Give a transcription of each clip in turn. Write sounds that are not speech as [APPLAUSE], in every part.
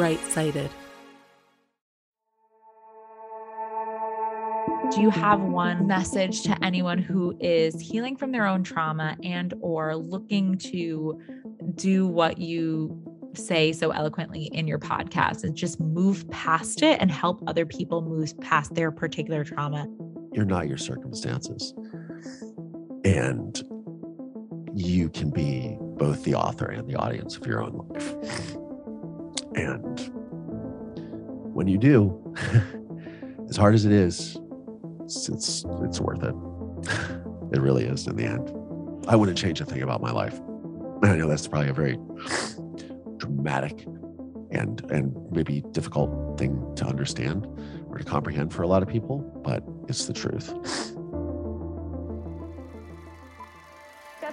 bright sighted. do you have one message to anyone who is healing from their own trauma and or looking to do what you say so eloquently in your podcast and just move past it and help other people move past their particular trauma? You're not your circumstances. And you can be both the author and the audience of your own life and when you do [LAUGHS] as hard as it is it's it's it's worth it. [LAUGHS] it really is in the end. I wouldn't change a thing about my life. [LAUGHS] I know that's probably a very dramatic and and maybe difficult thing to understand or to comprehend for a lot of people, but it's the truth.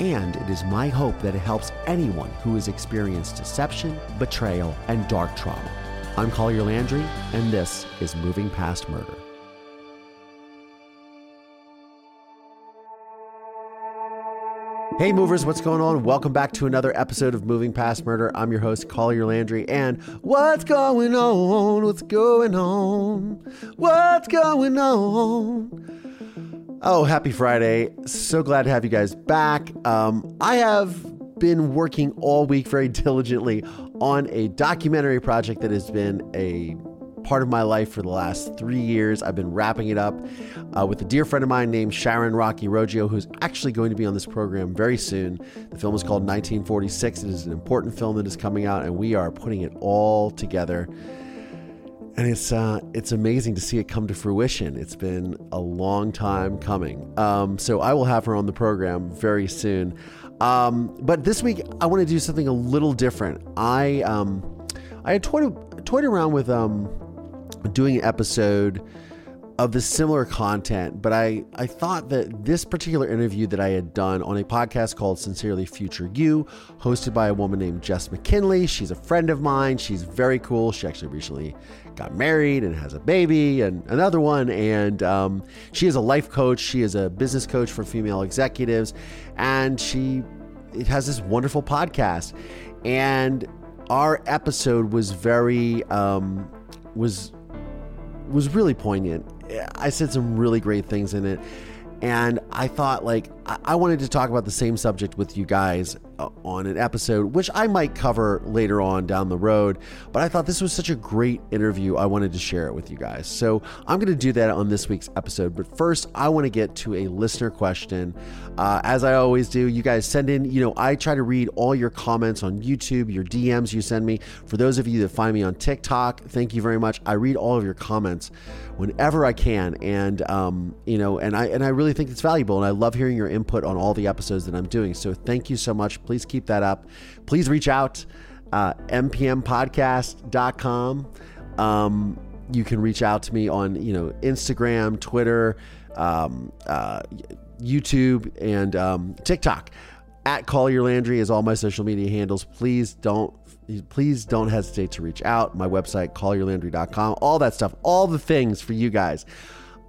and it is my hope that it helps anyone who has experienced deception, betrayal, and dark trauma. I'm Collier Landry, and this is Moving Past Murder. Hey movers, what's going on? Welcome back to another episode of Moving Past Murder. I'm your host, Collier Landry, and what's going on? What's going on? What's going on? Oh, happy Friday. So glad to have you guys back. Um, I have been working all week very [LAUGHS] diligently on a documentary project that has been a part of my life for the last three years. I've been wrapping it up uh, with a dear friend of mine named Sharon Rocky Roggio, who's actually going to be on this program very soon. The film is called 1946. It is an important film that is coming out, and we are putting it all together and it's uh, it's amazing to see it come to fruition. It's been a long time coming. Um, so I will have her on the program very soon. Um, but this week I want to do something a little different. I um, I had toyed toyed around with um, doing an episode of the similar content, but I, I thought that this particular interview that I had done on a podcast called Sincerely Future You, hosted by a woman named Jess McKinley. She's a friend of mine. She's very cool. She actually recently got married and has a baby and another one. And um, she is a life coach. She is a business coach for female executives. And she it has this wonderful podcast. And our episode was very, um, was was really poignant I said some really great things in it. And I thought, like, I wanted to talk about the same subject with you guys on an episode, which I might cover later on down the road. But I thought this was such a great interview. I wanted to share it with you guys. So I'm going to do that on this week's episode. But first, I want to get to a listener question. Uh, as I always do, you guys send in, you know, I try to read all your comments on YouTube, your DMs you send me. For those of you that find me on TikTok, thank you very much. I read all of your comments whenever I can. And, um, you know, and I, and I really think it's valuable. And I love hearing your input on all the episodes that I'm doing. So thank you so much. Please keep that up. Please reach out, uh, mpmpodcast.com. Um, you can reach out to me on, you know, Instagram, Twitter, um, uh, YouTube, and um, TikTok. At Collier Landry is all my social media handles. Please don't please don't hesitate to reach out. My website, collierlandry.com, all that stuff, all the things for you guys.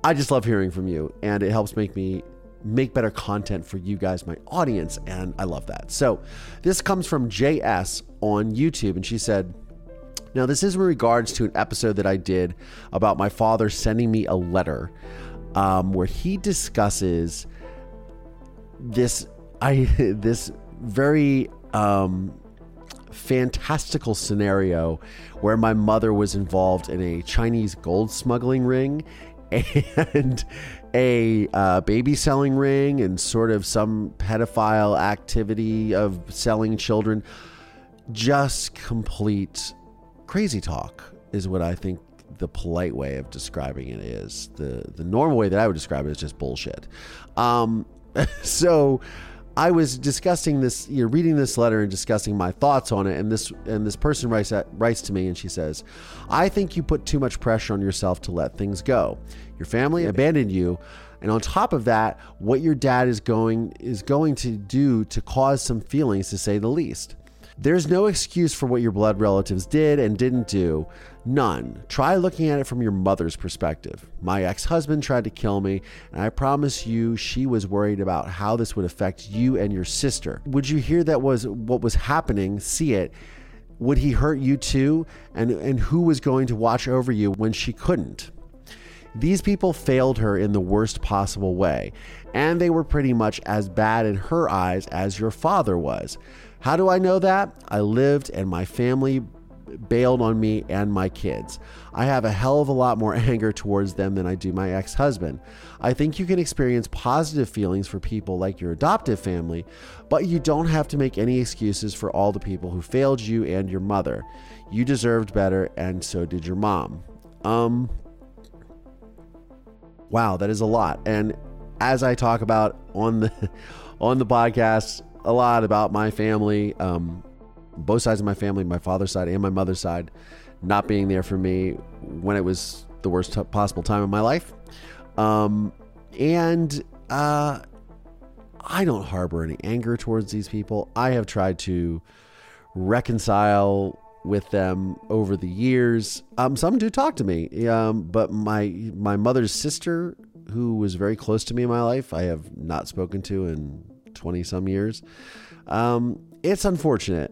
I just love hearing from you, and it helps make me make better content for you guys, my audience. And I love that. So this comes from JS on YouTube. And she said, now, this is in regards to an episode that I did about my father sending me a letter um, where he discusses this I [LAUGHS] this very um, fantastical scenario where my mother was involved in a Chinese gold smuggling ring [LAUGHS] and a uh, baby selling ring and sort of some pedophile activity of selling children. Just complete crazy talk is what I think the polite way of describing it is. The the normal way that I would describe it is just bullshit. Um, [LAUGHS] so I was discussing this, you know, reading this letter and discussing my thoughts on it, and this and this person writes writes to me and she says, "I think you put too much pressure on yourself to let things go. Your family abandoned you, and on top of that, what your dad is going is going to do to cause some feelings, to say the least." There's no excuse for what your blood relatives did and didn't do. None. Try looking at it from your mother's perspective. My ex husband tried to kill me, and I promise you she was worried about how this would affect you and your sister. Would you hear that was what was happening, see it? Would he hurt you too? And, and who was going to watch over you when she couldn't? These people failed her in the worst possible way, and they were pretty much as bad in her eyes as your father was. How do I know that? I lived and my family bailed on me and my kids. I have a hell of a lot more [LAUGHS] anger towards them than I do my ex husband. I think you can experience positive feelings for people like your adoptive family, but you don't have to make any excuses for all the people who failed you and your mother. You deserved better, and so did your mom. Um, wow, that is a lot. And as I talk about on the [LAUGHS] on the podcast, a lot about my family, um, both sides of my family, my father's side and my mother's side, not being there for me when it was the worst t- possible time of my life. Um, and uh, I don't harbor any anger towards these people. I have tried to reconcile with them over the years. Um, some do talk to me, um, but my my mother's sister, who was very close to me in my life, I have not spoken to in 20 some years. Um, it's unfortunate.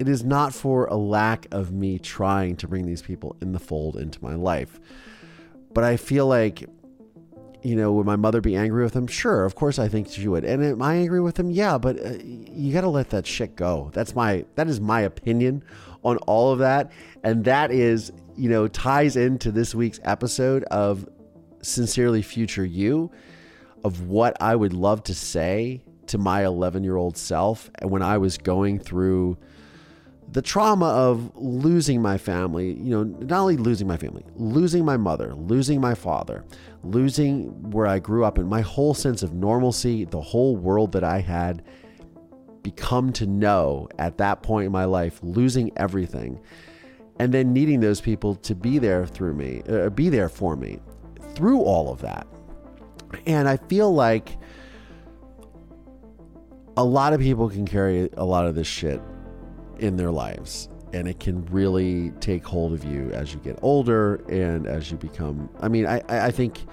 It is not for a lack of me trying to bring these people in the fold into my life. But I feel like, you know, would my mother be angry with them? Sure, of course I think she would. And am I angry with them? Yeah, but uh, you got to let that shit go. That's my that is my opinion on all of that, and that is, you know, ties into this week's episode of Sincerely Future You of what I would love to say to my 11 year old self when I was going through the trauma of losing my family, you know, not only losing my family, losing my mother, losing my father, losing where I grew up and my whole sense of normalcy, the whole world that I had become to know at that point in my life, losing everything, and then needing those people to be there through me, uh, be there for me through all of that. And I feel like a lot of people can carry a lot of this shit in their lives and it can really take hold of you as you get older and as you become i mean i, I think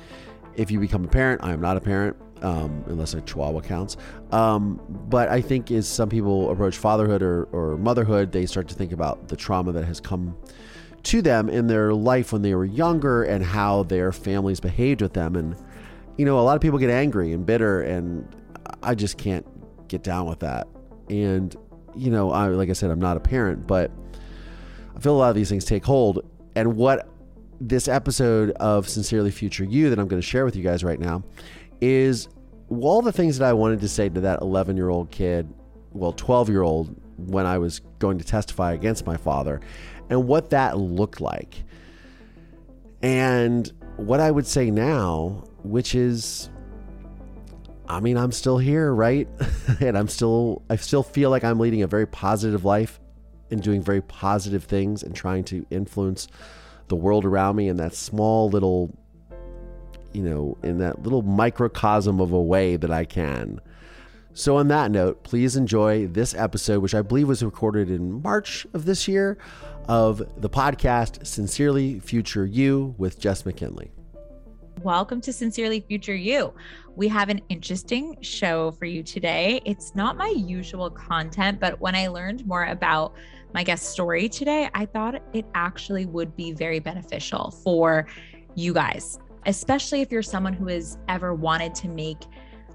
if you become a parent i am not a parent um, unless a chihuahua counts um, but i think as some people approach fatherhood or, or motherhood they start to think about the trauma that has come to them in their life when they were younger and how their families behaved with them. And you know a lot of people get angry and bitter and i just can't get down with that. And, you know, I, like I said, I'm not a parent, but I feel a lot of these things take hold. And what this episode of Sincerely Future You that I'm going to share with you guys right now is all the things that I wanted to say to that 11 year old kid, well, 12 year old, when I was going to testify against my father, and what that looked like. And what I would say now, which is I mean, I'm still here, right? [LAUGHS] and I'm still, I still feel like I'm leading a very positive life and doing very positive things and trying to influence the world around me in that small little, you know, in that little microcosm of a way that I can. So, on that note, please enjoy this episode, which I believe was recorded in March of this year, of the podcast Sincerely Future You with Jess McKinley. Welcome to Sincerely Future You. We have an interesting show for you today. It's not my usual content, but when I learned more about my guest story today, I thought it actually would be very beneficial for you guys, especially if you're someone who has ever wanted to make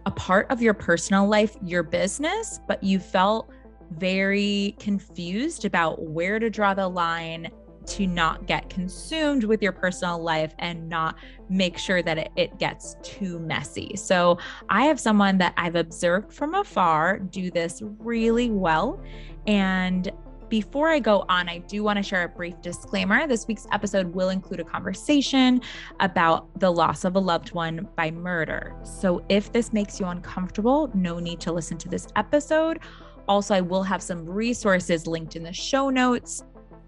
a part of your personal life your business, but you felt very confused about where to draw the line to not get consumed with your personal life and not make sure that it, it, gets too messy. So, I have someone that I've observed from afar do this really well. And before I go on, I do want to share a brief disclaimer. This week's episode will include a conversation about the loss of a loved one by murder. So if this makes you uncomfortable, no need to listen to this episode. Also, I will have some resources linked in the show notes,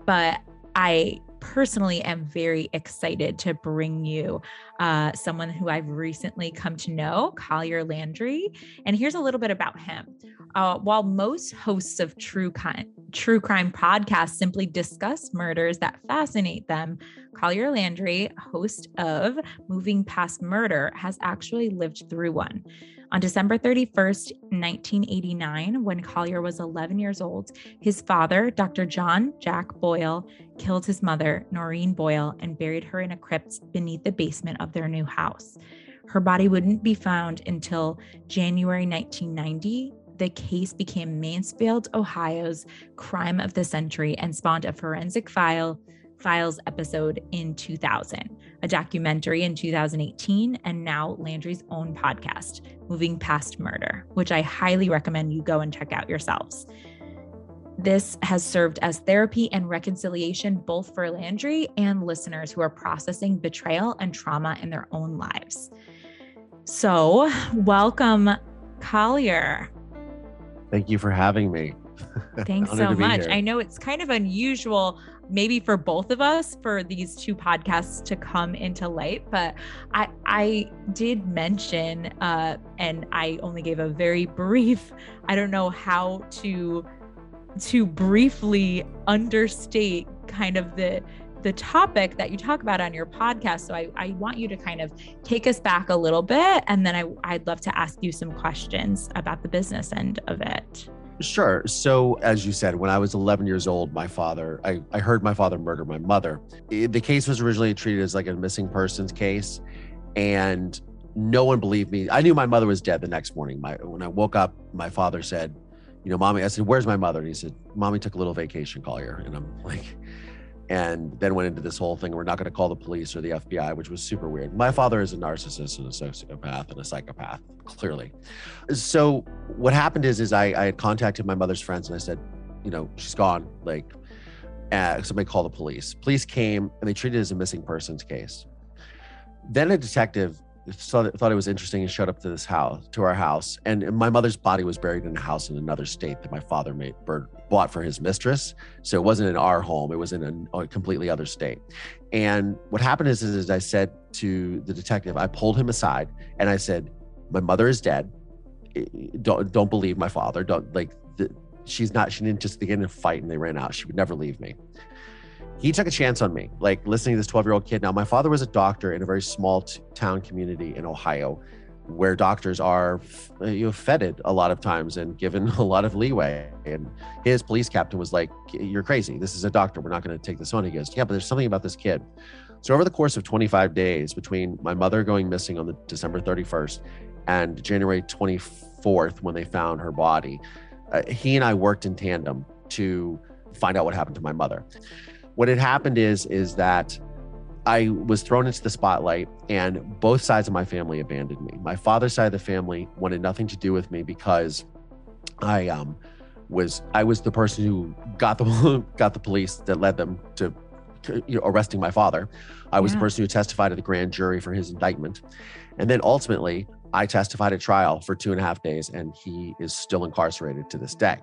but I personally am very excited to bring you uh, someone who I've recently come to know, Collier Landry. And here's a little bit about him. Uh, while most hosts of true crime, true crime podcasts simply discuss murders that fascinate them, Collier Landry, host of Moving Past Murder, has actually lived through one. On December 31st, 1989, when Collier was 11 years old, his father, Dr. John Jack Boyle, killed his mother, Noreen Boyle, and buried her in a crypt beneath the basement of their new house. Her body wouldn't be found until January 1990. The case became Mansfield, Ohio's crime of the century and spawned a forensic file Files episode in 2000, a documentary in 2018, and now Landry's own podcast, Moving Past Murder, which I highly recommend you go and check out yourselves. This has served as therapy and reconciliation both for Landry and listeners who are processing betrayal and trauma in their own lives. So, welcome, Collier. Thank you for having me. [LAUGHS] Thanks so much. I know it's kind of unusual maybe for both of us for these two podcasts to come into light but i i did mention uh and i only gave a very [LAUGHS] brief i don't know how to to briefly understate kind of the the topic that you talk about on your podcast. So I, I want you to kind of take us back a little bit. And then I, I'd love to ask you some questions about the business end of it. Sure. So, as you said, when I was 11 years old, my father, I, I heard my father murder my mother. the case was originally treated as like a missing persons case, and no one believed me. I knew my mother was dead the next morning. My when I woke up, my father said, "You know, mommy." I said, "Where's my mother?" And he said, "Mommy took a little vacation. Collier." And I'm like, and then went into this whole thing. We're not going to call the police or the FBI, which was super weird. My father is a narcissist and a sociopath and a psychopath, clearly. So what happened is, is I, I had contacted my mother's friends and I said, you know, she's gone. Like, uh, somebody call the police. Police came and they treated it as a missing persons case. Then a detective saw, thought it was interesting and showed up to this house, to our house. And my mother's body was buried in a house in another state that my father made, bought for his mistress. So it wasn't in our home; it was in a, a completely other state. And what happened is, is, is I said to the detective, I pulled him aside and I said, "My mother is dead. Don't don't believe my father. Don't like." The, she's not. She didn't just get in a fight and they ran out. She would never leave me he took a chance on me, like listening to this 12 year old kid. Now, my father was a doctor in a very small t- town community in Ohio where doctors are uh, you know feted a lot of times and given [LAUGHS] a lot of leeway. And his police captain was like you're crazy. This is a doctor. We're not going to take this on. He goes yeah but there's something about this kid. So over the course of 25 days between my mother going missing on the december 31st and january 24th when they found her body uh, he and i worked in tandem to find out what happened to my mother what had happened is is that I was thrown into the spotlight, and both sides of my family abandoned me. My father's side of the family wanted nothing to do with me because I um was I was the person who got the [LAUGHS] got the police that led them to you know, arresting my father. I was yeah. the person who testified at the grand jury for his indictment, and then ultimately I testified at trial for two and a half days, and he is still incarcerated to this day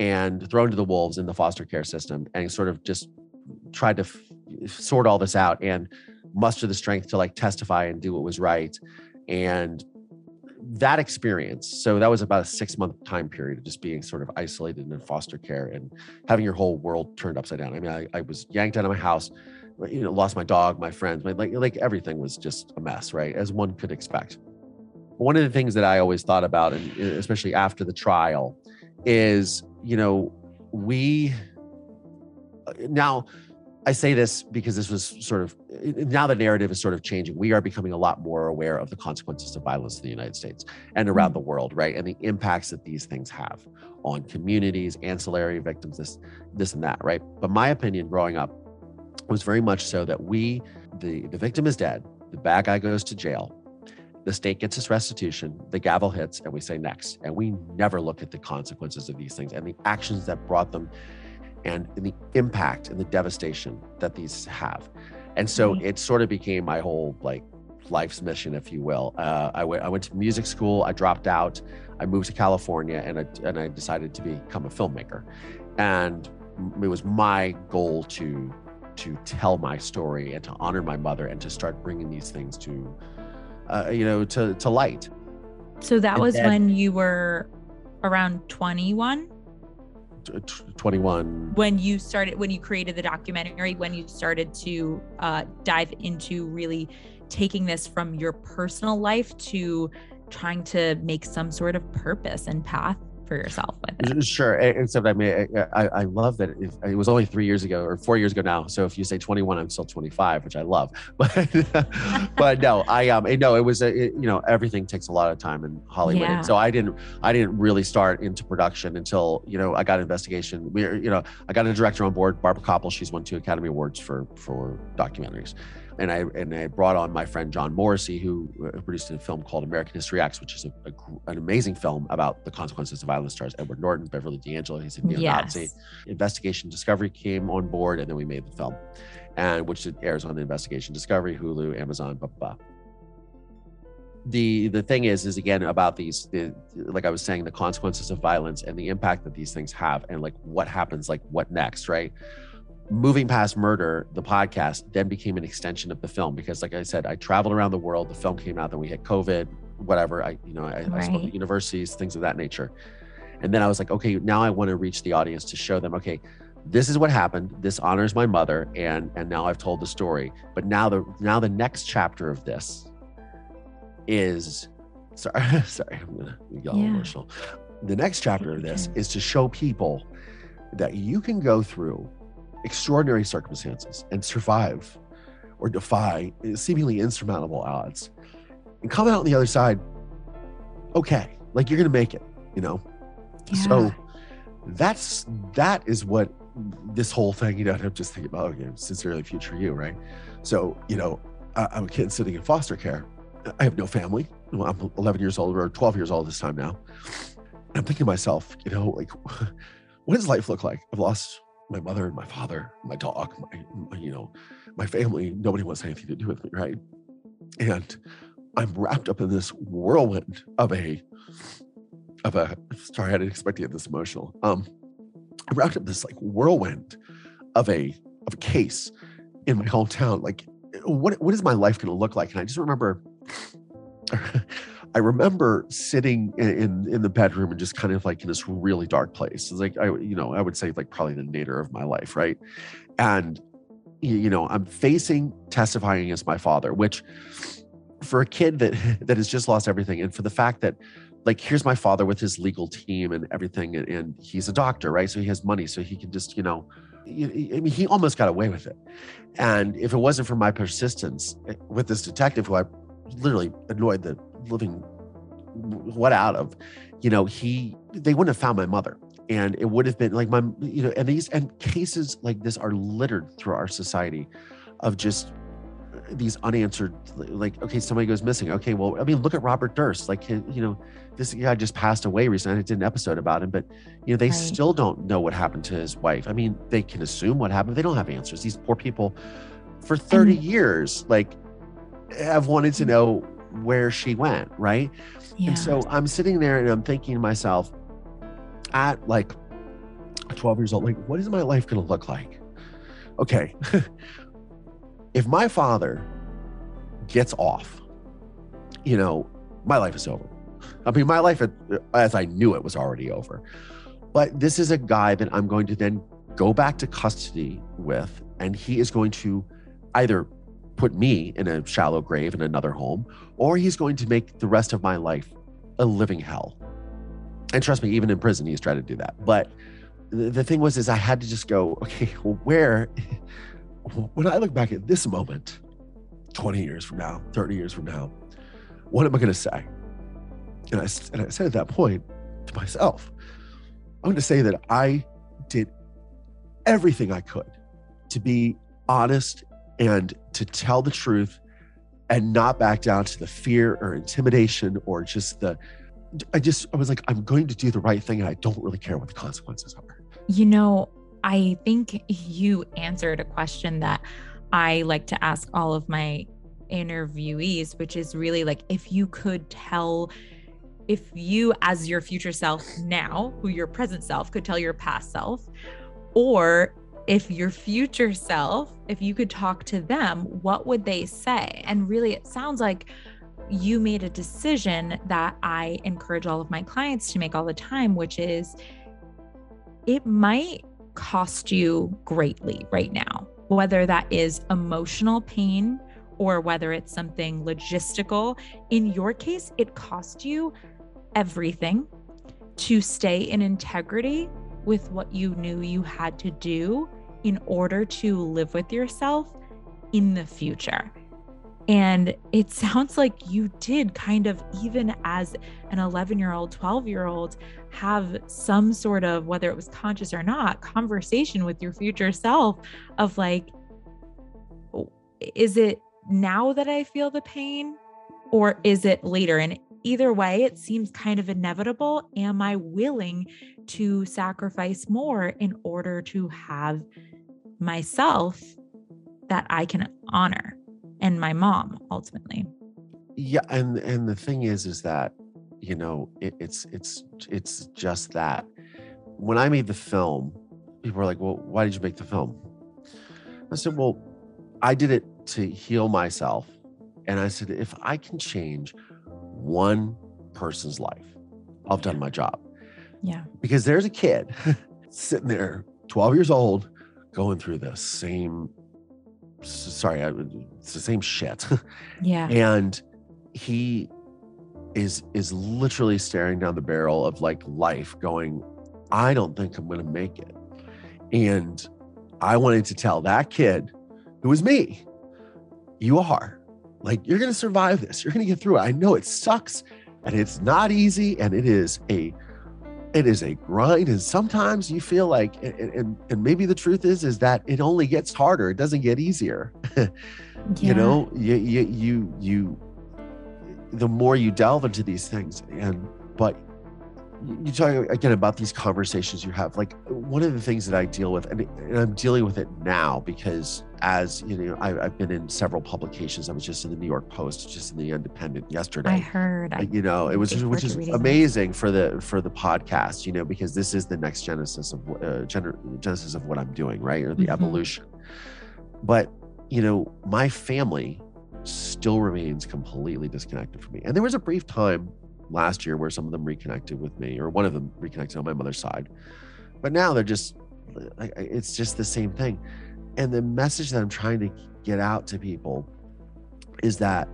and thrown to the wolves in the foster care system and sort of just tried to f- sort all this out and muster the strength to like testify and do what was right. And that experience so that was about a six month time period of just being sort of isolated in foster care and having your whole world turned upside down. I mean i, I was yanked out of my house you know lost my dog my friends my, like like everything was just a mess right as one could expect. One of the things that i always thought about and especially after the trial is you know, we now I say this because this was sort of now the narrative is sort of changing. We are becoming a lot more aware of the consequences of violence in the United States and around mm. the world, right? And the impacts that these things have on communities, ancillary victims, this, this and that, right? But my opinion growing up was very much so that we, the the victim is dead, the bad guy goes to jail, the state gets its restitution, the gavel hits, and we say next. And we never look at the consequences of these things and the actions that brought them and the impact and the devastation that these have. And so Right. it sort of became my whole like life's mission, if you will. Uh, I went I went to music school. I dropped out. I moved to California, and I and I decided to become a filmmaker. And it was my goal to to tell my story and to honor my mother and to start bringing these things to uh, you know to to light. So that And was then- when you were around 21 T- t- Twenty one. when you started when you created the documentary when you started to uh, dive into really taking this from your personal life to trying to make some sort of purpose and path for yourself with it. Sure. Except I mean, I, I, I love that if, it was only three years ago or four years ago now. So if you say 21, I'm still 25, which I love. [LAUGHS] But, but no, I um, no, it was a, it, you know, everything takes a lot of time in Hollywood. Yeah. And so I didn't, I didn't really start into production until you know I got investigation. We, you know, I got a director on board, Barbara Kopple. She's won two Academy Awards for for documentaries. And I and I brought on my friend John Morrissey, who uh, produced a film called American History X, which is a, a an amazing film about the consequences of violence. Stars Edward Norton, Beverly D'Angelo. He's a neo-Nazi. Yes. Investigation Discovery came on board, and then we made the film, and which airs on Investigation Discovery, Hulu, Amazon, blah blah. blah. The the thing is, is again about these, the, like I was saying, the consequences of violence and the impact that these things have, and like what happens, like what next, right? Moving past murder, the podcast then became an extension of the film because, like I said, I traveled around the world. The film came out, then we hit COVID, whatever. I, you know, I, I spoke at universities, things of that nature. And then I was like, okay, now I want to reach the audience to show them, okay, this is what happened. This honors my mother, and and now I've told the story. But now the now the next chapter of this is [LAUGHS] sorry, sorry, I'm gonna get all Yeah. emotional. The next chapter of this is to show people that you can go through extraordinary circumstances and survive or defy seemingly insurmountable odds and come out on the other side okay like you're gonna make it you know? Yeah. so that's that is what this whole thing you know and i'm just thinking about okay sincerely future you right? So you know I, i'm a kid sitting in foster care. I have no family. Well, i'm 11 years old or 12 years old this time now. And i'm thinking to myself you know like [LAUGHS] what does life look like? I've lost my mother and my father my dog my, my you know my family nobody wants anything to do with me right? And i'm wrapped up in this whirlwind of a of a sorry i didn't expect to get this emotional. Um i'm wrapped up in this like whirlwind of a of a case in my hometown. Like what what is my life going to look like? And i just remember I remember sitting in, in the bedroom and just kind of like in this really dark place. It's like I, you know, I would say like probably the nadir of my life, right? And you, know, I'm facing testifying against my father, which for a kid that [LAUGHS] that has just lost everything, and for the fact that like here's my father with his legal team and everything, and, and he's a doctor, right? So he has money, so he can just you know, I mean, he almost got away with it. And if it wasn't for my persistence eh, with this detective, who I literally annoyed the living what out of you know he they wouldn't have found my mother. And it would have been like my you know and these and cases like this are littered through our society of just uh, these unanswered like okay somebody goes missing. Okay well i mean look at robert durst. Like you know this guy just passed away recently. I did an episode about him but you know they Right. still don't know what happened to his wife. I mean they can assume what happened they don't have answers. These poor people for 30 And- years like have wanted to mm. know where she went right yeah. and so I'm sitting there and I'm thinking to myself, at like 12 years old, like, what is my life going to look like? Okay. [LAUGHS] if my father gets off, you know, my life is over. I mean, my life uh, as I knew it was already over. But this is a guy that I'm going to then go back to custody with, and he is going to either put me in a shallow grave in another home, or he's going to make the rest of my life a living hell. And trust me, even in prison, he's tried to do that. But the, thing was, is I had to just go, okay, [LAUGHS] where, [LAUGHS] when I look back at this moment, 20 years from now, 30 years from now, what am I going to say? And I, and I said at that point to myself, I'm going to say that I did everything I could to be honest and to tell the truth and not back down to the fear or intimidation or just the I just I was like I'm going to do the right thing and I don't really care what the consequences are. You know, I think you answered a question that I like to ask all of my interviewees, which is really like if you could tell if you as your future self now, who your present self could tell your past self, or if your future self, if you could talk to them, what would they say? And really, it sounds like you made a decision that I encourage all of my clients to make all the time, which is it might cost you greatly right now, whether that is emotional pain or whether it's something logistical. In your case, it cost you everything to stay in integrity with what you knew you had to do in order to live with yourself in the future. And it [LAUGHS] sounds like you did kind of, even as an 11 year old, 12 year old, have some sort of, whether it was conscious or not, conversation with your future self of like, oh, is it now that I feel the pain or is it later? And either way, it seems kind of inevitable. Am I willing to sacrifice more in order to have myself that I can honor and my mom ultimately? Yeah, and and the thing is, is that you know it, it's it's it's just that when I made the film, people were like, "Well, why did you make the film?" I said, "Well, I did it to heal myself," and I said, "If I can change one person's life, I've done my job." Yeah. Because there's a kid [LAUGHS] sitting there, 12 years old, going through the same sorry it's the same shit. [LAUGHS] Yeah. And he is is literally staring down the barrel of like life going i don't think i'm going to make it. And i wanted to tell that kid who was me you are like you're going to survive this. You're going to get through it. I know it sucks and it's not easy and it is a it is a grind. And sometimes you feel like and, and, and maybe the truth is is that it only gets harder. It doesn't get easier. Yeah. [LAUGHS] you know you, you you you the more you delve into these things and but you talk again about these conversations you have like one of the things that i deal with and, and i'm dealing with it now because as you know I, have been in several publications. I was just in the new york post just in the independent yesterday. I heard. I you know it was which is amazing for the for the podcast you know because this is the next genesis of uh, gener- genesis of what i'm doing right? Or the mm-hmm. evolution. But you know my family still remains completely disconnected from me. And there was a brief time last year where some of them reconnected with me, or one of them reconnected on my mother's side. But now they're just, it's just the same thing. And the message that I'm trying to get out to people is that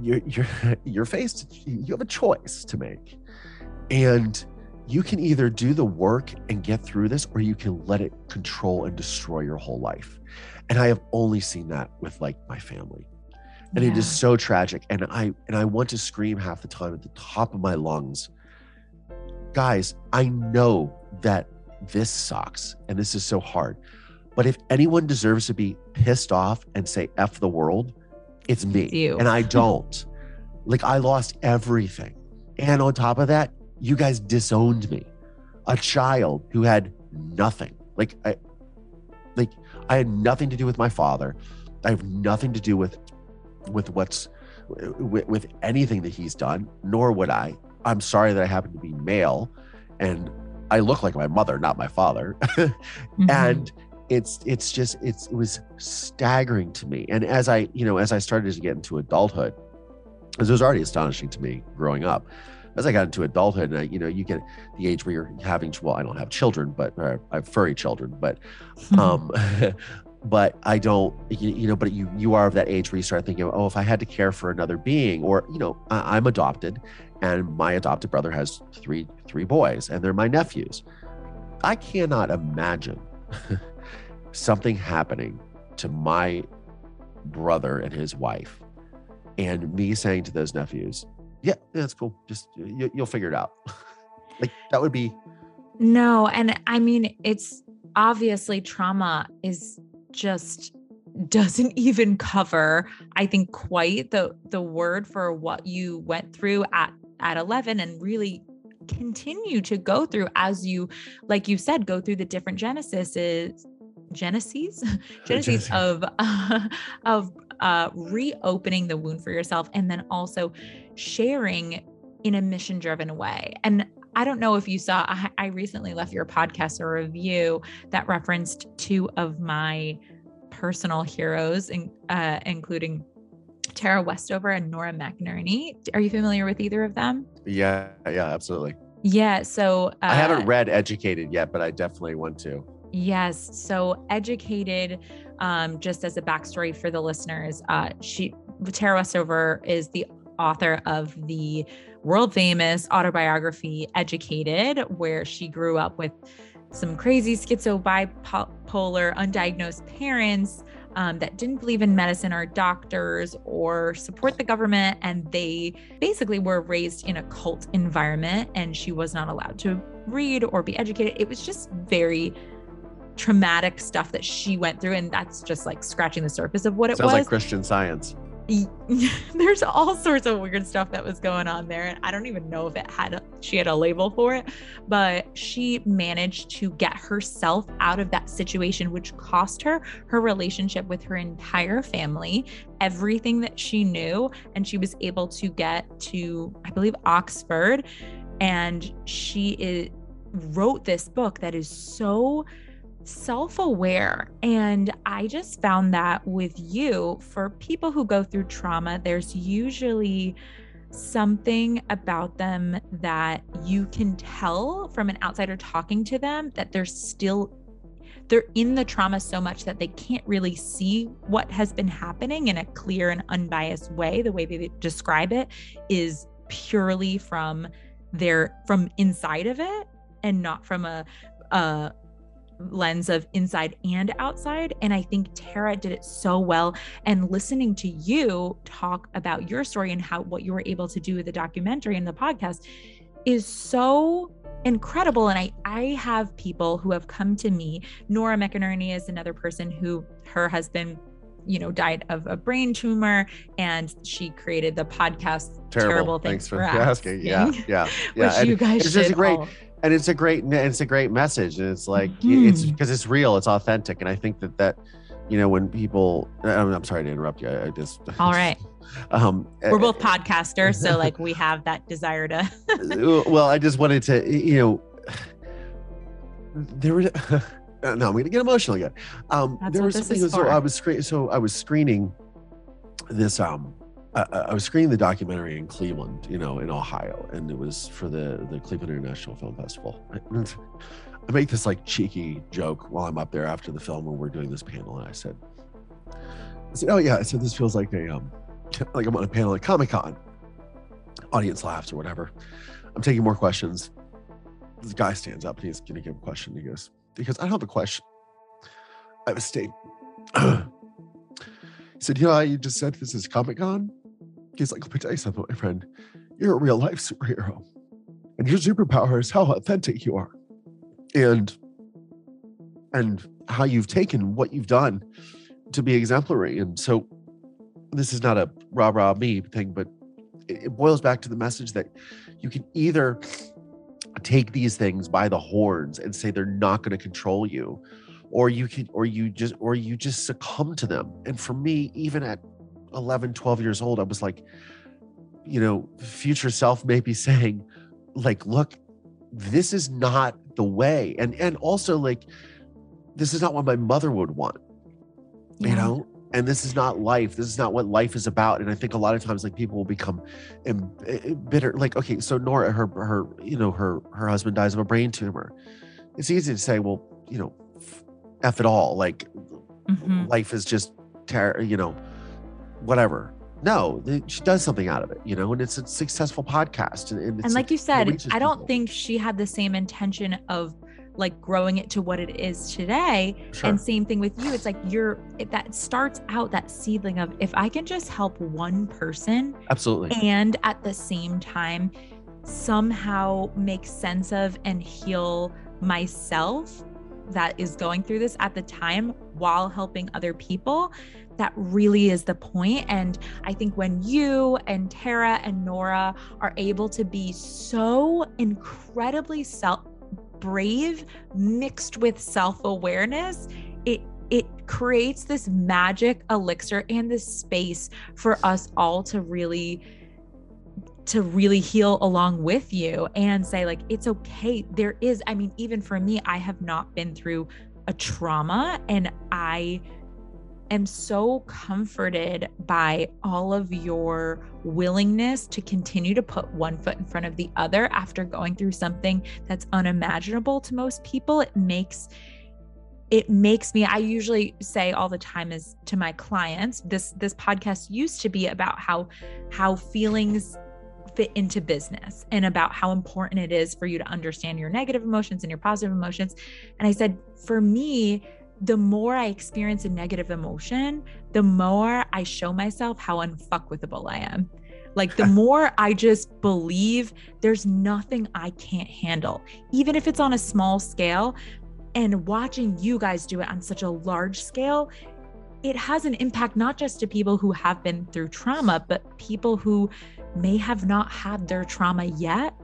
you're you're [LAUGHS] you're faced you have a choice to make and you can either do the work and get through this or you can let it control and destroy your whole life and i have only seen that with like my family and yeah. it is so tragic. And i and i want to scream half the time at the top of my lungs. Guys i know that this sucks and this is so hard but if anyone deserves to be pissed off and say f the world it's me you. and i [LAUGHS] don't. Like i lost everything. And on top of that you guys disowned me a child who had nothing. Like i like i had nothing to do with my father. I have nothing to do with with what's with, with anything that he's done, nor would I. I'm sorry that I happen to be male and I look like my mother, not my father. [LAUGHS] mm-hmm. And it's it's just it's it was staggering to me. And as I, you know, as I started to get into adulthood, because it was already astonishing to me growing up. As I got into adulthood, and I, you know, you get the age where you're having, well, I don't have children, but I have furry children, but um, [LAUGHS] but I don't, you, you, know, but you you are of that age where you start thinking, oh, if I had to care for another being, or you know, I, I'm adopted, and my adopted brother has three three boys, and they're my nephews. I cannot imagine [LAUGHS] something happening to my brother and his wife, and me saying to those nephews, "Yeah, that's cool. Just you, you'll figure it out." [LAUGHS] like that would be. No, and I mean, it's obviously trauma is just doesn't [LAUGHS] even cover i think quite the the word for what you went through at at 11 and really continue to go through as you like you said go through the different genesis? [LAUGHS] Genesis genesis. of uh, [LAUGHS] of uh reopening the wound for yourself and then also sharing in a mission driven way. And I don't know if you saw, I, I recently left your podcast a review that referenced two of my personal heroes, in, uh, including Tara Westover and Nora McInerny. Are you familiar with either of them? Yeah, yeah, absolutely. Yeah. So uh, I haven't read Educated yet, but I definitely want to. Yes. So Educated, um, just as a backstory for the listeners, uh, she Tara Westover is the author of the world famous autobiography Educated, where she grew up with some crazy schizo bipolar undiagnosed parents um, that didn't believe in medicine or doctors or support the government. And they basically were raised in a cult environment, and she was not allowed to read or be educated. It was just very traumatic stuff that she went through. And that's just like scratching the surface of what it Sounds was. like Christian science. [LAUGHS] there's all sorts of weird stuff that was going on there and i don't even know if it had a, she had a label for it but she managed to get herself out of that situation which cost her her relationship with her entire family everything that she knew and she was able to get to i believe oxford and she is, wrote this book that is so self aware. And I just found that with you, for people who go through trauma, there's usually something about them that you can tell from an outsider talking to them that they're still they're in the trauma so much that they can't really see what has been happening in a clear and unbiased way the way they describe it is purely from their from inside of it and not from a, a lens of inside and outside. And I think Tara did it so well. And listening to you talk about your story and how what you were able to do with the documentary and the podcast is so incredible. And I I have people who have come to me. Nora McInerny is another person who her husband you know died of a brain tumor and she created the podcast terrible, terrible thanks, thanks for, for asking, yeah yeah [LAUGHS] yeah which you guys it's should just a great all and it's a great it's a great message and it's like Mhm. it's because it's real it's authentic and i think that that you know when people i'm, I'm sorry to interrupt you i, I just [LAUGHS] All right. um We're both podcasters, so like we [LAUGHS] have that desire to. uh, well i just wanted to you know [SIGHS] there was no i'm gonna get emotional again um That's there was this something so i was screen so i was screening this um I, I was screening the documentary in Cleveland, you know, in Ohio, and it was for the the Cleveland International Film Festival. [LAUGHS] I make this like cheeky joke while I'm up there after the film when we're doing this panel, and I said, I said, oh yeah, I said this feels like a um like I'm on a panel at Comic Con. Audience laughs or whatever. I'm taking more questions. This guy stands up and he's gonna give a question. He goes, because I have a question. I have a statement. [CLEARS THROAT] he said, you know you just said this is Comic Con? He's like, let me tell you something, my friend. You're a real life superhero. And your superpower is how authentic you are. And and how you've taken what you've done to be exemplary. And so this is not a rah rah me thing, but it boils back to the message that you can either take these things by the horns and say they're not going to control you or you can or you just or you just succumb to them. And for me even at 11 12 years old i was like you know future self may be [LAUGHS] saying like look this is not the way. And and also like this is not what my mother would want you know and this is not life. This is not what life is about. And i think a lot of times like people will become em- eh, bitter like okay so nora her her you know her her husband dies of a brain tumor. It's easy to say well you know f it all. Like Mhm. life is just ter- you know whatever. No she does something out of it you know and it's a successful podcast and, and, And like you said, I don't people. think she had the same intention of like growing it to what it is today. Sure. And same thing with you. It's like you're it, that starts out that seedling of if I can just help one person absolutely and at the same time somehow make sense of and heal myself that is going through this at the time while helping other people that really is the point and i think when you and tara and nora are able to be so incredibly self brave mixed with self-awareness it it creates this magic elixir and this space for us all to really to really heal along with you and say like it's okay. There is i mean even for me i have not been through a trauma and i am so comforted by all of your willingness to continue to put one foot in front of the other after going through something that's unimaginable to most people. It makes it makes me i usually say all the time is to my clients this this podcast used to be about how how feelings fit into business and about how important it is for you to understand your negative emotions and your positive emotions. And i said for me the more I experience a negative emotion, the more I show myself how unfuckwithable I am. Like the [LAUGHS] more I just believe there's nothing I can't handle, even if it's on a small scale. And watching you guys do it on such a large scale, it has an impact not just to people who have been through trauma, but people who may have not had their trauma yet.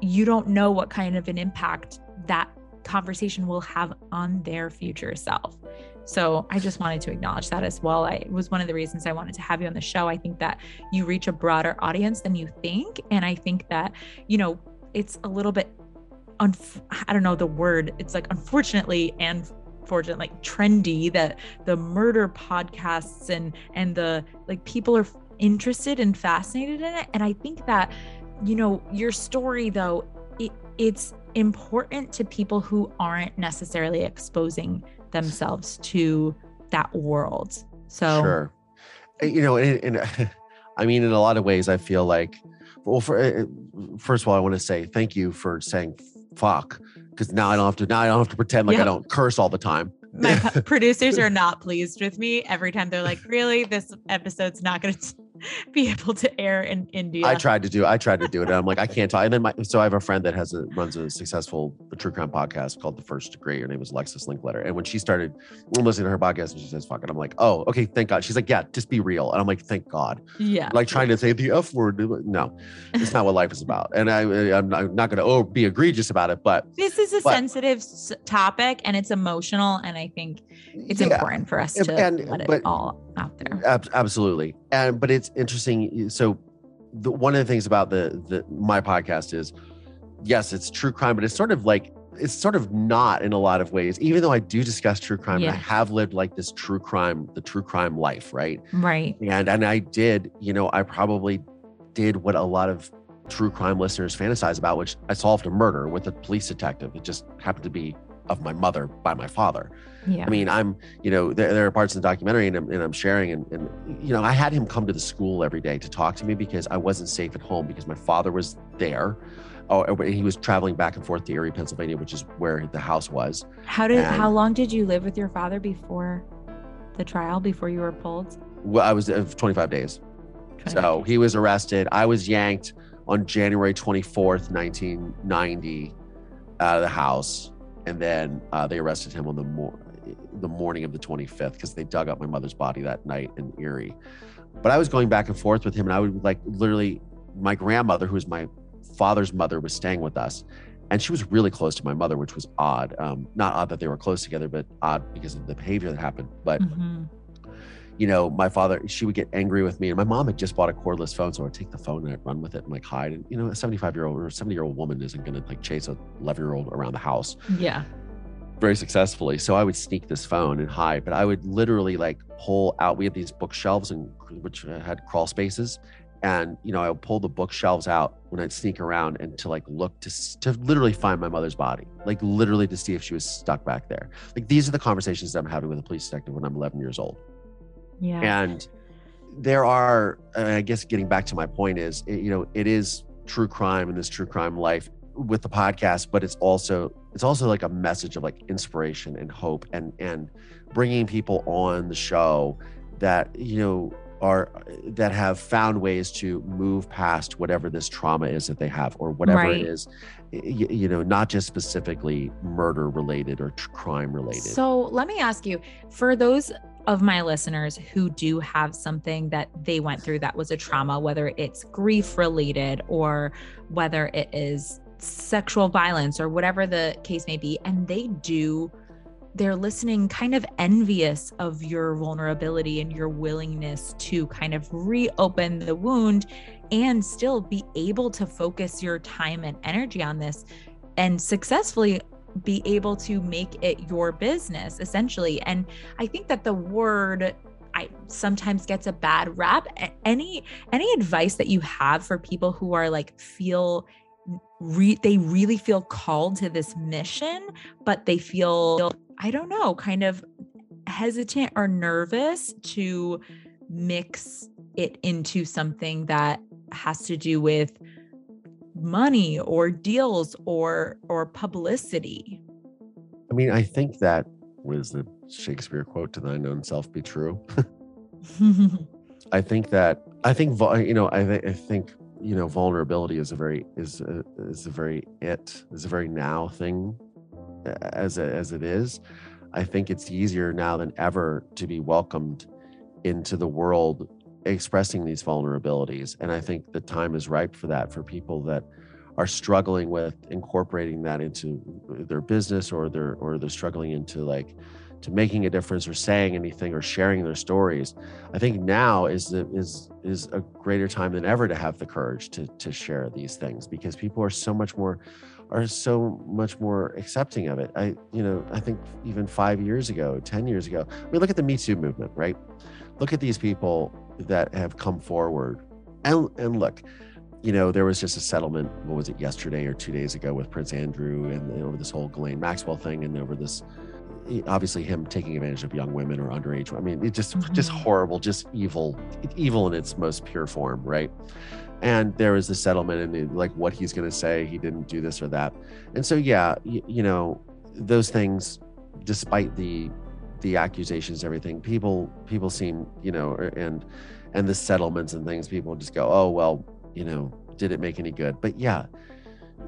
You don't know what kind of an impact that conversation we'll have on their future self. So I just wanted to acknowledge that as well. I it was one of the reasons I wanted to have you on the show. I think that you reach a broader audience than you think. And I think that, you know, it's a little bit, unf- I don't know the word, it's like unfortunately and fortunately like trendy that the murder podcasts and and the like people are interested and fascinated in it and i think that you know your story though it, it's important to people who aren't necessarily exposing themselves to that world. So, sure. You know, and, and [LAUGHS] I mean, in a lot of ways, I feel like, well, for, uh, first of all, I want to say thank you for saying fuck because now I don't have to now I don't have to pretend like I don't curse all the time. my [LAUGHS] producers are not pleased with me every time they're like, "Really, this episode's not going [LAUGHS] to [LAUGHS] be able to air in India." I tried to do I tried to do it. And I'm like, I can't talk. And then my so I have a friend that has a runs a successful true crime podcast called The First Degree. Her name is Alexis Linkletter. And when she started listening to her podcast and she says fuck it, I'm like, oh, okay, thank God. She's like, yeah, just be real. And I'm like, thank God. Yeah. Like trying to say the F word. No, it's not what life is about. And I I'm not, gonna oh be egregious about it, but This is a But- sensitive topic and it's emotional, and I think it's yeah. important for us to and- let it but- all out there. Ab- absolutely. And but it's interesting so the, one of the things about the the my podcast is yes it's true crime but it's sort of like it's sort of not in a lot of ways. Even though i do discuss true crime and i have lived like this true crime the true crime life right? Right. and and i did you know i probably did what a lot of true crime listeners fantasize about which i solved a murder with a police detective. It just happened to be of my mother by my father Yeah. I mean, I'm, you know, there, there are parts in the documentary and I'm, and I'm sharing, and, and, you know, I had him come to the school every day to talk to me because I wasn't safe at home because my father was there. Oh, and he was traveling back and forth to Erie, Pennsylvania, which is where the house was. how did how long did you live with your father before the trial? Before you were pulled? Well, I was uh, 25 days. So he was arrested. I was yanked on January 24th, 1990, out of the house. And then uh, they arrested him on the, mor- the morning of the 25th because they dug up my mother's body that night in Erie. But I was going back and forth with him, and I would like literally, my grandmother, who was my father's mother, was staying with us. And she was really close to my mother, which was odd. Um, not odd that they were close together, but odd because of the behavior that happened. But Mhm. you know, my father, she would get angry with me. And my mom had just bought a cordless phone. So I'd take the phone and I'd run with it and like hide. And, you know, a 75 year old or 70 year old woman isn't going to like chase a 11 year old around the house Yeah. Very successfully. So I would sneak this phone and hide, but I would literally like pull out, we had these bookshelves and which uh, had crawl spaces. And, you know, I would pull the bookshelves out when I'd sneak around and to like look to, to literally find my mother's body, like literally to see if she was stuck back there. Like these are the conversations that I'm having with a police detective when I'm 11 years old Yeah. and there are i guess getting back to my point is it- you know it is true crime and this true crime life with the podcast but it's also it's also like a message of like inspiration and hope and and bringing people on the show that you know are that have found ways to move past whatever this trauma is that they have or whatever Right. it is you, you know not just specifically murder related or crime related So let me ask you for those of my listeners who do have something that they went through that was a trauma, whether it's grief related or whether it is sexual violence or whatever the case may be, and they do. They're listening kind of envious of your vulnerability and your willingness to kind of reopen the wound and still be able to focus your time and energy on this and successfully be able to make it your business essentially and i think that the word i sometimes gets a bad rap any any advice that you have for people who are like feel re- they really feel called to this mission but they feel i don't know kind of hesitant or nervous to mix it into something that has to do with money or deals or or publicity. I mean i think that was the shakespeare quote to thine own self be true. [LAUGHS] [LAUGHS] I think that I think you know I, thi- I think you know vulnerability is a very is a, is a very it is a very now thing as a, as it is. I think it's easier now than ever to be welcomed into the world expressing these vulnerabilities, and I think the time is ripe for that for people that are struggling with incorporating that into their business or they're or they're struggling into like to making a difference or saying anything or sharing their stories I think now is the, is is a greater time than ever to have the courage to to share these things because people are so much more are so much more accepting of it. I you know I think even five years ago, ten years ago. I mean, look at the Me Too movement, right? Look at these people that have come forward, and and look, you know there was just a settlement. What was it yesterday or two days ago with Prince Andrew and, and over this whole Ghislaine Maxwell thing and over this obviously him taking advantage of young women or underage. I mean, it just just Mhm. horrible, just evil, evil in its most pure form, right? And there was the settlement and like what he's going to say, he didn't do this or that, and so yeah, you, you know, those things, despite the the accusations, everything, people people seem, you know, and and the settlements and things, people just go, oh well, you know, did it make any good? But yeah,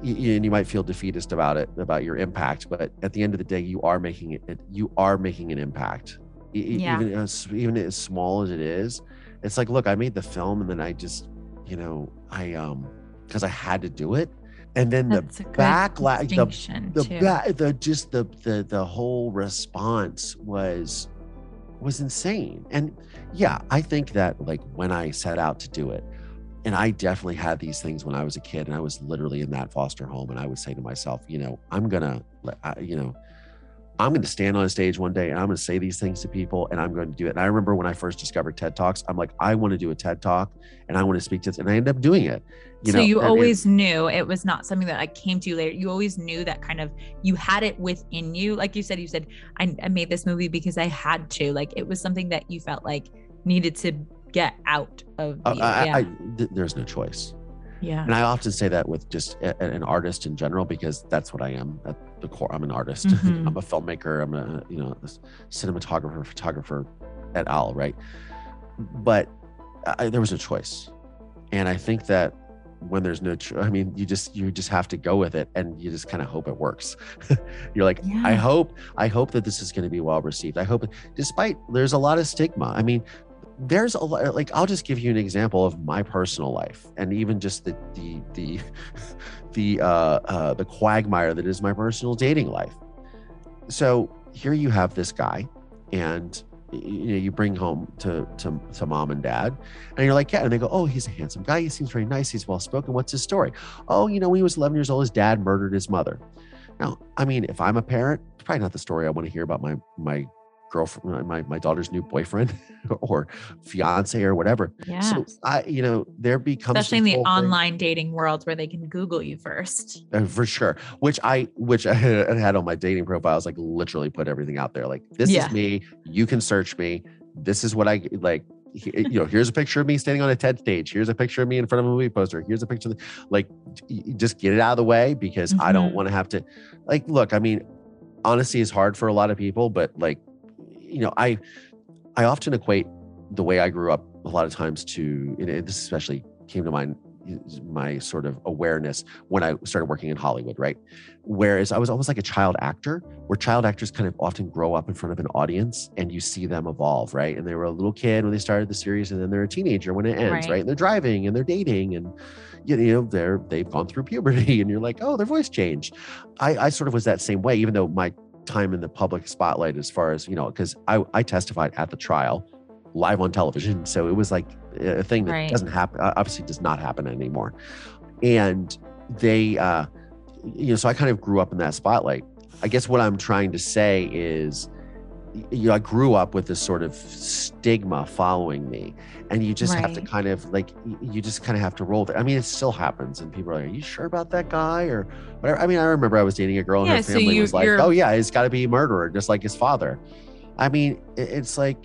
and you might feel defeatist about it about your impact but at the end of the day you are making it you are making an impact. Yeah. even as even as small as it is it's like look i made the film and then i just you know i um because i had to do it. And then the That's good backlash the, the ba- the just the the the whole response was was insane. And yeah i think that like when i set out to do it and I definitely had these things when I was a kid, and I was literally in that foster home, and I would say to myself, you know, I'm gonna, I- you know, I'm to stand on a stage one day and I'm to say these things to people, and I'm going to do it. And I remember when I first discovered TED Talks, I'm like, I want to do a TED Talk, and I want to speak to this, and I ended up doing it. You so know, you and it- always knew it was not something that like came to you later. You always knew that kind of you had it within you. Like you said, you said I, I made this movie because I had to. Like it was something that you felt like needed to get out of uh. I, yeah. I, th- there's no choice. yeah. And I often say that with just a, an artist in general because that's what I am at the core. I'm an artist. [LAUGHS] Mhm. I'm a filmmaker. I'm a you know cinematographer, photographer, et al. Right? But I, there was a choice, and I think that when there's no, cho- I mean, you just you just have to go with it, and you just kind of hope it works. [LAUGHS] You're like, I hope, I hope that this is going to be well received. I hope, despite there's a lot of stigma. I mean, there's a lot like i'll just give you an example of my personal life and even just the the the [LAUGHS] the uh, uh the quagmire that is my personal dating life. So here you have this guy and you know you bring home to to, to mom and dad and you're like yeah and they go oh he's a handsome guy. He seems very nice. He's well spoken what's his story? Oh you know when he was 11 years old his dad murdered his mother. Now i mean if i'm a parent it's probably not the story i want to hear about my my girlfriend my, my daughter's new boyfriend [LAUGHS] or fiance or whatever yeah. so I, you know, there becomes Especially in the whole thing- online dating world where they can Google you first. uh, for sure. Which I, which [LAUGHS] I had on my dating profiles, like literally put everything out there. Like this Yeah. is me. You can search me. This is what I like. he- You know, here's a picture of me standing on a TED stage. Here's a picture of me in front of a movie poster. Here's a picture. Of, like, just get it out of the way because I don't Mhm. want to have to. Like, look, I mean, honesty is hard for a lot of people, but like, you know, I, I often equate the way I grew up a lot of times to and this especially came to mind my sort of awareness when I started working in Hollywood, right? Whereas I was almost like a child actor, where child actors kind of often grow up in front of an audience and you see them evolve, right? And they were a little kid when they started the series, and then they're a teenager when it ends, right? Right. And they're driving and they're dating and you know they're they've gone through puberty [LAUGHS] and you're like, oh, their voice changed. I, I sort of was that same way, even though my time in the public spotlight as far as you know, because I, I testified at the trial live on television. So it was like a thing that Right. doesn't happen, obviously does not happen anymore. And they, uh, you know, so I kind of grew up in that spotlight. I guess what I'm trying to say is, you know, I grew up with this sort of stigma following me, and you just have to kind of like, you just kind of have to roll with it. I mean, it still happens, and people are like, "Are you sure about that guy?" Or whatever. I mean, I remember I was dating a girl, and Yeah, her so family you- was like, "Oh yeah, he's got to be a murderer, just like his father." I mean, it's like,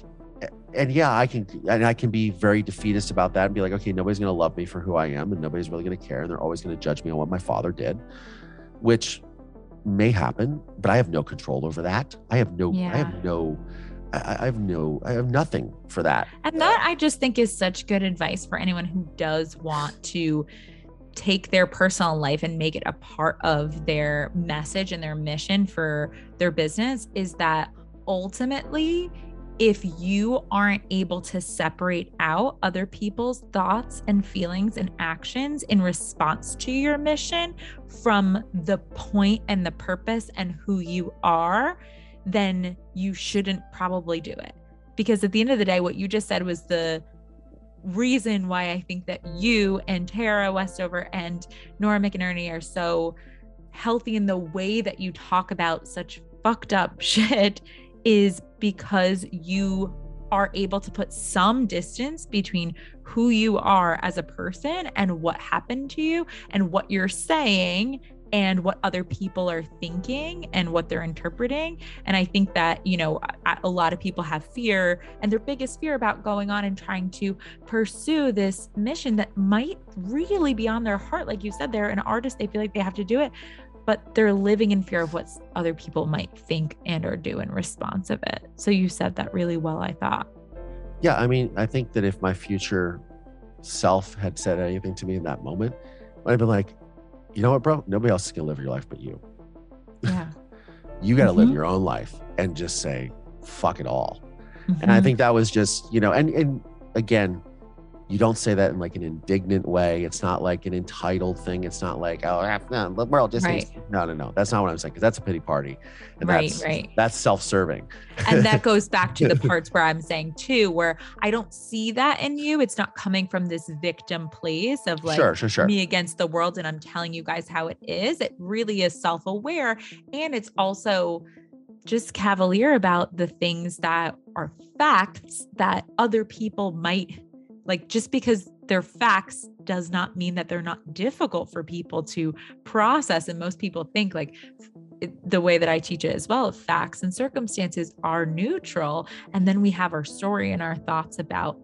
and yeah, I can, and I can be very defeatist about that and be like, okay, nobody's going to love me for who I am, and nobody's really going to care, and they're always going to judge me on what my father did, which may happen, but I have no control over that. I have no, I have no, I, I have no, I have nothing for that. And that I just think is such good advice for anyone who does want to take their personal life and make it a part of their message and their mission for their business is that ultimately if you aren't able to separate out other people's thoughts and feelings and actions in response to your mission from the point and the purpose and who you are, then you shouldn't probably do it. Because at the end of the day, what you just said was the reason why I think that you and Tara Westover and Nora McInerney are so healthy in the way that you talk about such fucked up [LAUGHS] shit is because you are able to put some distance between who you are as a person and what happened to you and what you're saying and what other people are thinking and what they're interpreting. And i think that you know a, lot of people have fear and their biggest fear about going on and trying to pursue this mission that might really be on their heart. Like you said they're an artist. They feel like they have to do it but they're living in fear of what other people might think and or do in response of it so you said that really well i thought Yeah, I mean, I think that if my future self had said anything to me in that moment, I'd been like, you know what, bro? Nobody else is gonna live your life but you. yeah [LAUGHS] You got to live your own life and just say, fuck it all. And I Mhm. think that was just, you know, and and again, you don't say that in like an indignant way. It's not like an entitled thing. It's not like, oh, no, the world just needs-" no, no, no. That's not what I'm saying. Because that's a pity party, and Right, that's right. that's self-serving. and that [LAUGHS] goes back to the parts where I'm saying too, where I don't see that in you. It's not coming from this victim place of like sure, sure, sure. me against the world and I'm telling you guys how it is. It really is self aware. And it's also just cavalier about the things that are facts that other people might like, just because they're facts does not mean that they're not difficult for people to process. And most people think like, the way that I teach it as well, facts and circumstances are neutral. And then we have our story and our thoughts about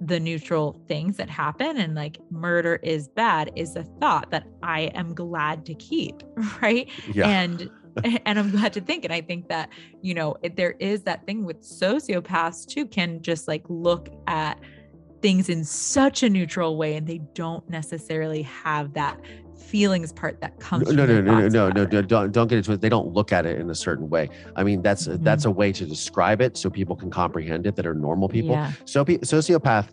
the neutral things that happen. And like murder is bad is a thought that I am glad to keep. [LAUGHS] Right. yeah, And [LAUGHS] and I'm glad to think. And I think that, you know, it, there is that thing with sociopaths too, can just like look at things in such a neutral way and they don't necessarily have that feelings part that comes no, from no, no, no, no, no, no, don't don't get into it. They don't look at it in a certain way. I mean, that's Mhm. that's a way to describe it so people can comprehend it that are normal people. Yeah. So sociopath,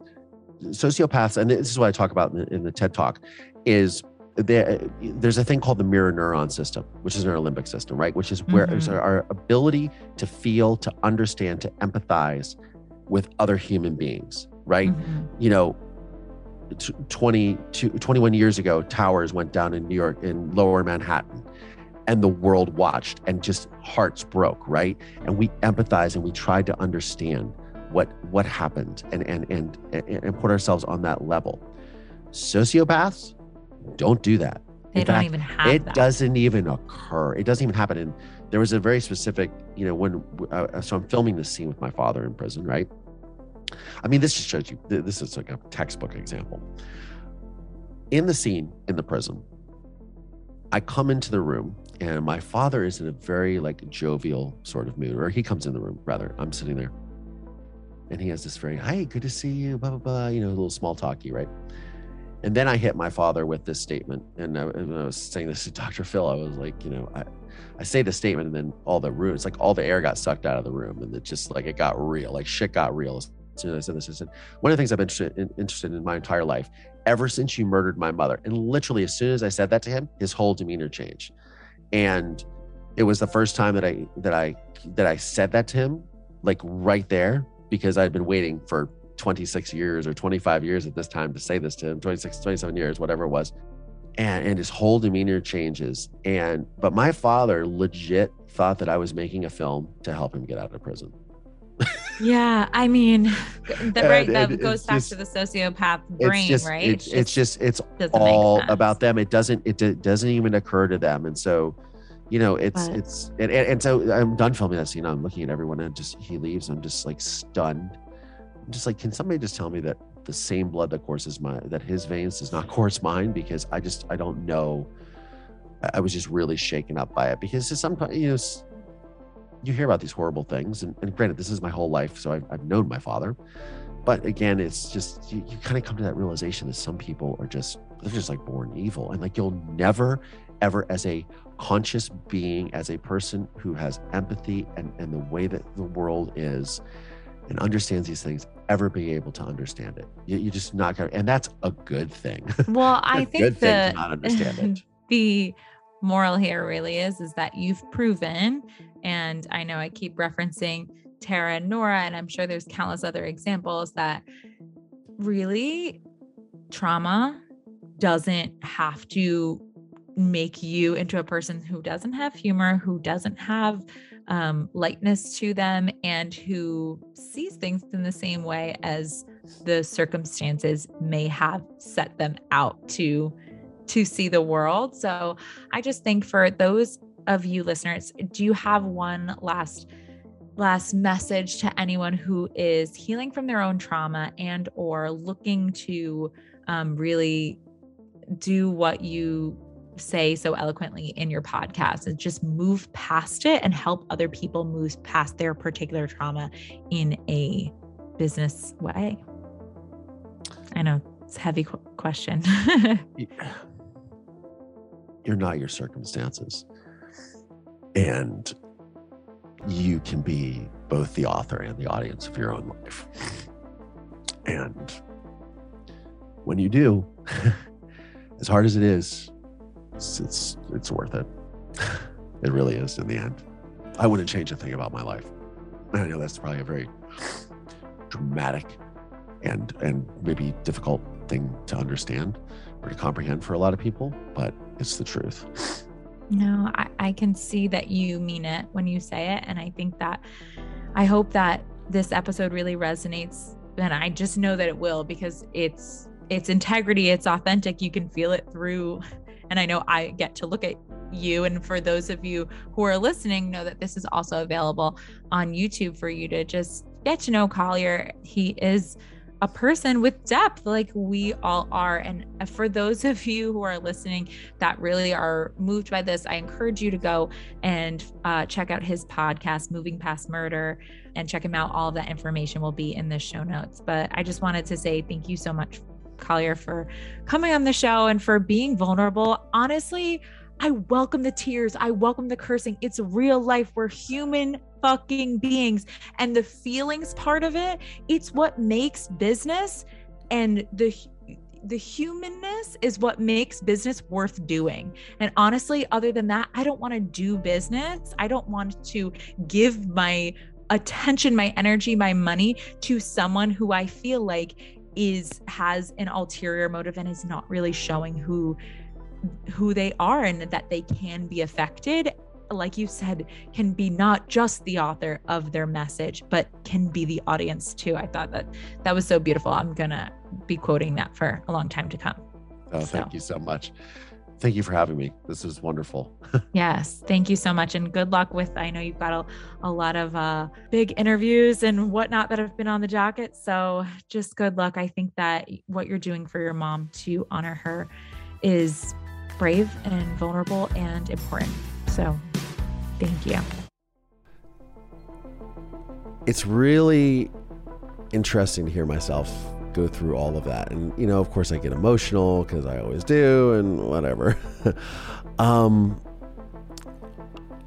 sociopaths, and this is what I talk about in the, in the TED Talk, is there. There's a thing called the mirror neuron system, which is our limbic system, right? Which is where Mhm. our, our ability to feel, to understand, to empathize with other human beings, right? Mhm. you know, t- 20, to 21 years ago, towers went down in New York, in lower Manhattan, and the world watched and just hearts broke, right? And we empathized and we tried to understand what what happened and and and and, and put ourselves on that level. Sociopaths don't do that. They In don't fact, even have it that. doesn't even occur. It doesn't even happen. And there was a very specific, you know, when uh, so I'm filming this scene with my father in prison, right? I mean, this just shows you. This is like a textbook example. In the scene in the prison, I come into the room and my father is in a very like jovial sort of mood, or he comes in the room rather. I'm sitting there, and he has this very, "Hey, good to see you," blah blah blah. You know, a little small talky, right? And then I hit my father with this statement, and I, and I was saying this to Dr. Phil. I was like, you know, I, I say the statement, and then all the room, it's like all the air got sucked out of the room, and it just like it got real, like shit got real one of the things I've been interested in, interested in my entire life, ever since you murdered my mother, and literally as soon as I said that to him, his whole demeanor changed, and it was the first time that I that I that I said that to him, like right there, because I'd been waiting for 26 years or 25 years at this time to say this to him 26 27 years whatever it was. And and his whole demeanor changes. And but my father legit thought that i was making a film to help him get out of prison yeah i mean the right And- that goes back just- to the sociopath brain just right? it's, it's just it's all about them. It doesn't it doesn't even occur to them. And so you know it's But- it's and, and, so i'm done filming that scene i'm looking at everyone and just he leaves. I'm just like stunned. I'm just like can somebody just tell me that the same blood that courses my that his veins does not [LAUGHS] course mine? Because i just i don't know. I- was just really shaken up by it. Because sometimes you know you hear about these horrible things and, and granted this is my whole life so I've, I've known my father. But again it's just you, you kind of come to that realization that some people are just they're just like born evil. And like you'll never ever as a conscious being as a person who has empathy and, and the way that the world is and understands these things ever be able to understand it. You, just not gonna and that's a good thing. [LAUGHS] Well I think good thing to not understand it. [LAUGHS] the moral here really is is that you've proven and i know i keep referencing tara and nora and i'm sure there's countless other examples that really trauma doesn't have to make you into a person who doesn't have humor who doesn't have um, lightness to them and who sees things in the same way as the circumstances may have set them out to to see the world. So I just think for those of you listeners, do you have one last last message to anyone who is healing from their own trauma and or looking to um, really do what you say so eloquently in your podcast and just move past it and help other people move past their particular trauma in a business way? I know it's a heavy qu- question. [LAUGHS] you're not your circumstances and you can be both the author and the audience of your own life. And when you do [LAUGHS] as hard as it is it's it's, it's worth it. [LAUGHS] It really is in the end. I wouldn't change a thing about my life. I know that's probably a very dramatic and and maybe difficult thing to understand or to comprehend for a lot of people but it's the truth No, I, I can see that you mean it when you say it. And I think that I hope that this episode really resonates. And I just know that it will because it's it's integrity, it's authentic. You can feel it through. And I know I get to look at you. And for those of you who are listening, know that this is also available on YouTube for you to just get to know Collier. He is a person with depth like we all are. And for those of you who are listening that really are moved by this, I encourage you to go and uh, check out his podcast, Moving Past Murder, and check him out. All of that information will be in the show notes. But I just wanted to say thank you so much, Collier, for coming on the show and for being vulnerable. Honestly, I welcome the tears. I welcome the cursing. It's real life. We're human fucking beings. And the feelings part of it, it's what makes business and the the humanness is what makes business worth doing. And honestly, other than that, I don't want to do business. I don't want to give my attention, my energy, my money to someone who I feel like is has an ulterior motive and is not really showing who who they are and that they can be affected like you said can be not just the author of their message but can be the audience too. I thought that that was so beautiful. I'm gonna be quoting that for a long time to come. Oh So. thank you so much. Thank you for having me. This is wonderful. [LAUGHS] Yes thank you so much and good luck with i know you've got a, a lot of uh, big interviews and whatnot that have been on the docket so just good luck. I think that what you're doing for your mom to honor her is brave and vulnerable and important so thank you it's really interesting to hear myself go through all of that. And, you know, of course, I get emotional because I always do and whatever. [LAUGHS] um,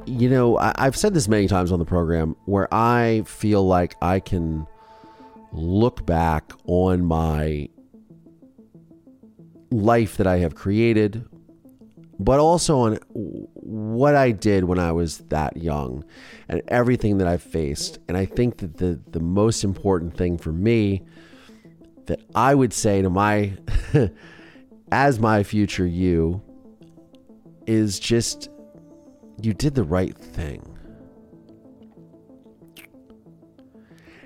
you know, I, I've said this many times on the program where I feel like I can look back on my life that I have created, but also on what I did when I was that young and everything that I've faced. And I think that the, the most important thing for me that I would say to my, [LAUGHS] as my future you, is just you did the right thing.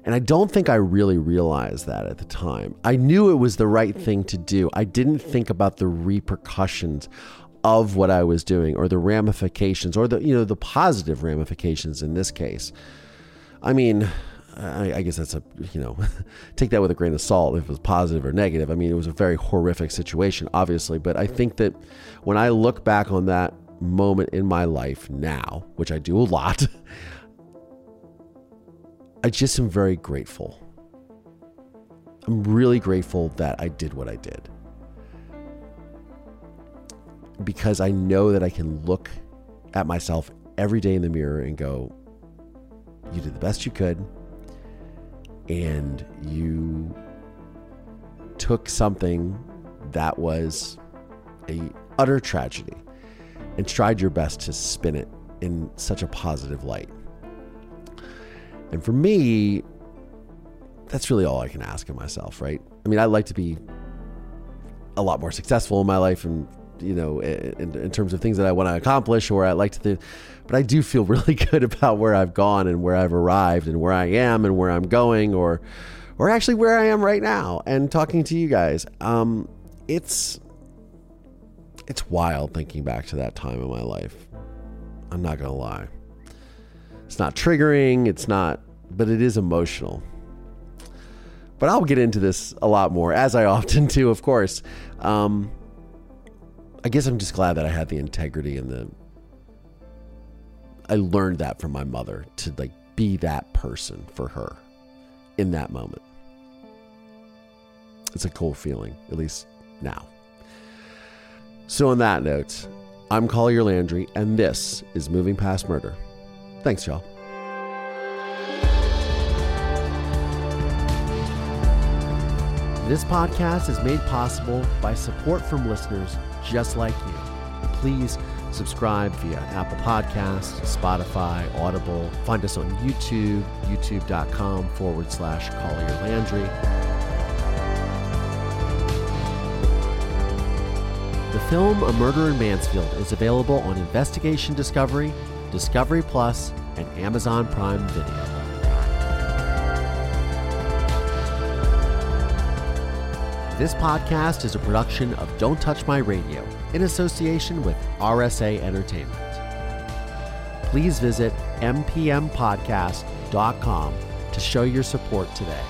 And I don't think I really realized that at the time. I knew it was the right thing to do. I didn't think about the repercussions of what I was doing or the ramifications or the you know the positive ramifications in this case. I mean, I, I guess that's a you know [LAUGHS] take that with a grain of salt if it was positive or negative. I mean, it was a very horrific situation, obviously, but I think that when I look back on that moment in my life now, which I do a lot, [LAUGHS] I just am very grateful. I'm really grateful that I did what I did. Because I know that I can look at myself every day in the mirror and go, you did the best you could and you took something that was a utter tragedy and tried your best to spin it in such a positive light. And for me, that's really all I can ask of myself, right? I mean, I'd like to be a lot more successful in my life and you know in, in terms of things that i want to accomplish or i like to do but i do feel [LAUGHS] really good about where i've gone and where i've arrived and where i am and where i'm going or or actually where i am right now and talking to you guys. Um it's it's wild thinking back to that time in my life. I'm not gonna lie. It's not triggering it's not but it is emotional. But I'll get into this a lot more, as I [LAUGHS] often do, of course. Um, I guess I'm just glad that I had the integrity and the. I learned that from my mother to like be that person for her in that moment. It's a cool feeling, at least now. So, on that note, I'm Collier Landry, and this is Moving Past Murder. Thanks, y'all. This podcast is made possible by support from listeners just like you. Please subscribe via Apple Podcasts, Spotify, Audible. Find us on YouTube, youtube.com forward slash Collier Landry. The film A Murder in Mansfield is available on Investigation Discovery, Discovery Plus, and Amazon Prime Video. This podcast is a production of Don't Touch My Radio in association with RSA Entertainment. Please visit mpmpodcast.com to show your support today.